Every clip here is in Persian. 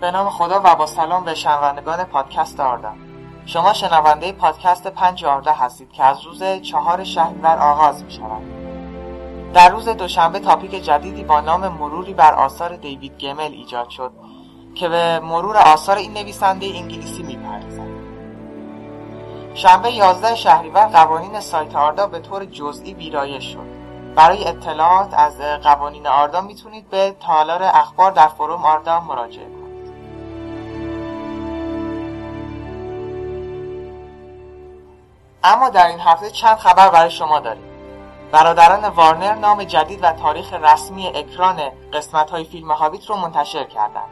به نام خدا و با سلام به شنوندگان پادکست آردا شما شنونده پادکست پنج آردا هستید که از روز چهار شهریور آغاز می شود. در روز دوشنبه تاپیک جدیدی با نام مروری بر آثار دیوید گمل ایجاد شد که به مرور آثار این نویسنده انگلیسی می‌پردازد شنبه 11 شهریور قوانین سایت آردا به طور جزئی ویرایش شد. برای اطلاعات از قوانین آردا می‌تونید به تالار اخبار در فروم آردا مراجعه اما در این هفته چند خبر برای شما داریم. برادران وارنر نام جدید و تاریخ رسمی اکران قسمت های فیلم هابیت رو منتشر کردند.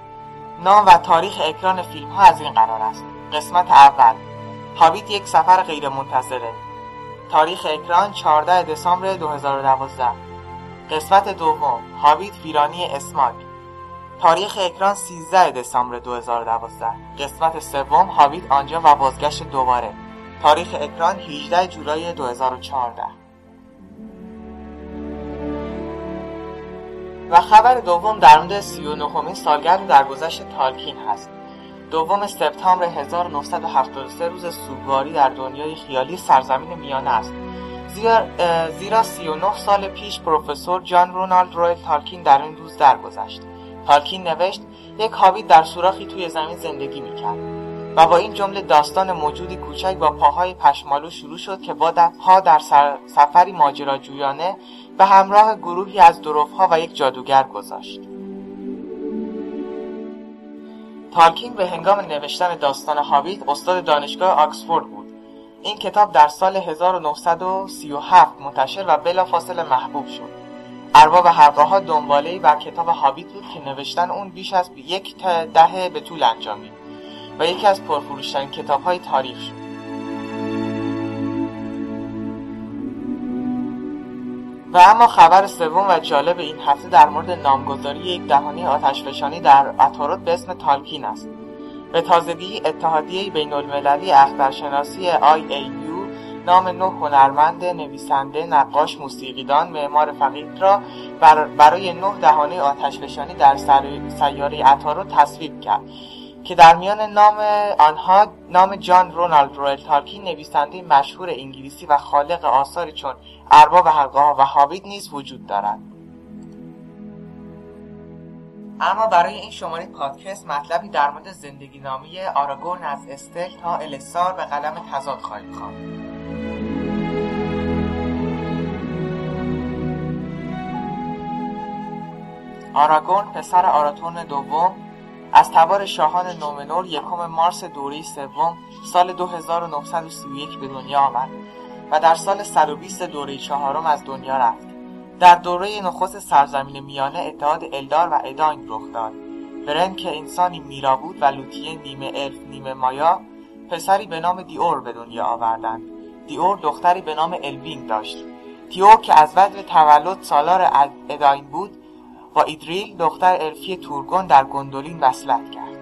نام و تاریخ اکران فیلم ها از این قرار است. قسمت اول. هابیت یک سفر غیر منتظره تاریخ اکران 14 دسامبر 2012 قسمت دوم. هابیت ویرانی اسماگ تاریخ اکران 13 دسامبر 2012 قسمت سوم. هابیت آنجا و بازگشت دوباره. تاریخ اکران 18 جولای 2014 و خبر دوم در مورد 39 سالگرد درگذشت تالکین هست. دوم سپتامبر 1973 روز سوگواری در دنیای خیالی سرزمین میانه است. زیرا, زیرا 39 سال پیش پروفسور جان رونالد رویل تالکین در این روز درگذشت. تالکین نوشت یک هابیت در سوراخی توی زمین زندگی می‌کرد. و با این جمله داستان موجودی کوچک با پاهای پشمالو شروع شد که با پا در سفری ماجراجویانه به همراه گروهی از دروفها و یک جادوگر گذاشت. تالکین به هنگام نوشتن داستان هابیت استاد دانشگاه آکسفورد بود. این کتاب در سال 1937 منتشر و بلافاصله محبوب شد. ارباب حلقه ها دنباله بر کتاب هابیت بود که نوشتن اون بیش از یک دهه به طول انجامید و یکی از پرفروشترین کتاب های تاریخ. شد و اما خبر سوم و جالب این هفته در مورد نامگذاری یک دهانی آتشفشانی در اتاروت به اسم تالکین است. به تازگی اتحادیه بین المللی اخترشناسی IAU نام نه هنرمند نویسنده نقاش موسیقیدان معمار فقید را برای نه دهانه آتشفشانی در سیاره اتاروت تصویب کرد. که در میان نام آنها نام جان رونالد رویل تالکین نویسنده مشهور انگلیسی و خالق آثاری چون ارباب حلقه ها و هابیت نیز وجود دارد. اما برای این شماره پادکست مطلبی در مورد زندگی نامی آراگورن از استل تا السار به قلم تضاد خواهیم خواند. آراگورن پسر آراتون دوم از تبار شاهان نومنور یکم مارس دوره سوم سال 2931 به دنیا آمد و در سال 120 دوره چهارم از دنیا رفت. در دوره نخست سرزمین میانه اتحاد الدار و ادانگ رخ داد. برن که انسانی میرا بود و لوتین نیمه الف نیمه مایا پسری به نام دیور به دنیا آوردند. دیور دختری به نام الوینگ داشت. تور که از وجه تولد سالار اداین بود با ایدریل دختر الفی تورگون در گندولین وصلت کرد.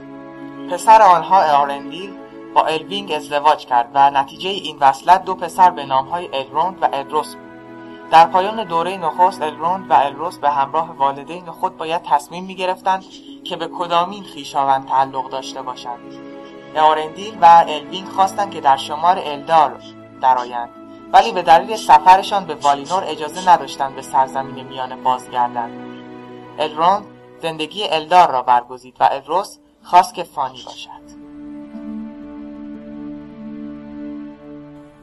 پسر آنها آرندیل با الوینگ ازدواج کرد و نتیجه این وصلت دو پسر به نامهای الروند و الروس بود. در پایان دوره نخست الروند و الروس به همراه والدین خود باید تصمیم می گرفتند که به کدامین خویشاوند تعلق داشته باشند. آرندیل و الوینگ خواستند که در شمار الدار درآیند ولی به دلیل سفرشان به والینور اجازه نداشتند به سرزمین میانه بازگردند. الروند زندگی الدار را برگزید و ادروس خواست که فانی باشد.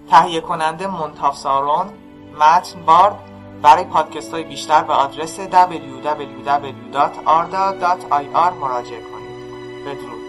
تهیه کننده منتاف سارون متن بارد برای پادکست های بیشتر به آدرس www.arda.ir مراجعه کنید. بدرود.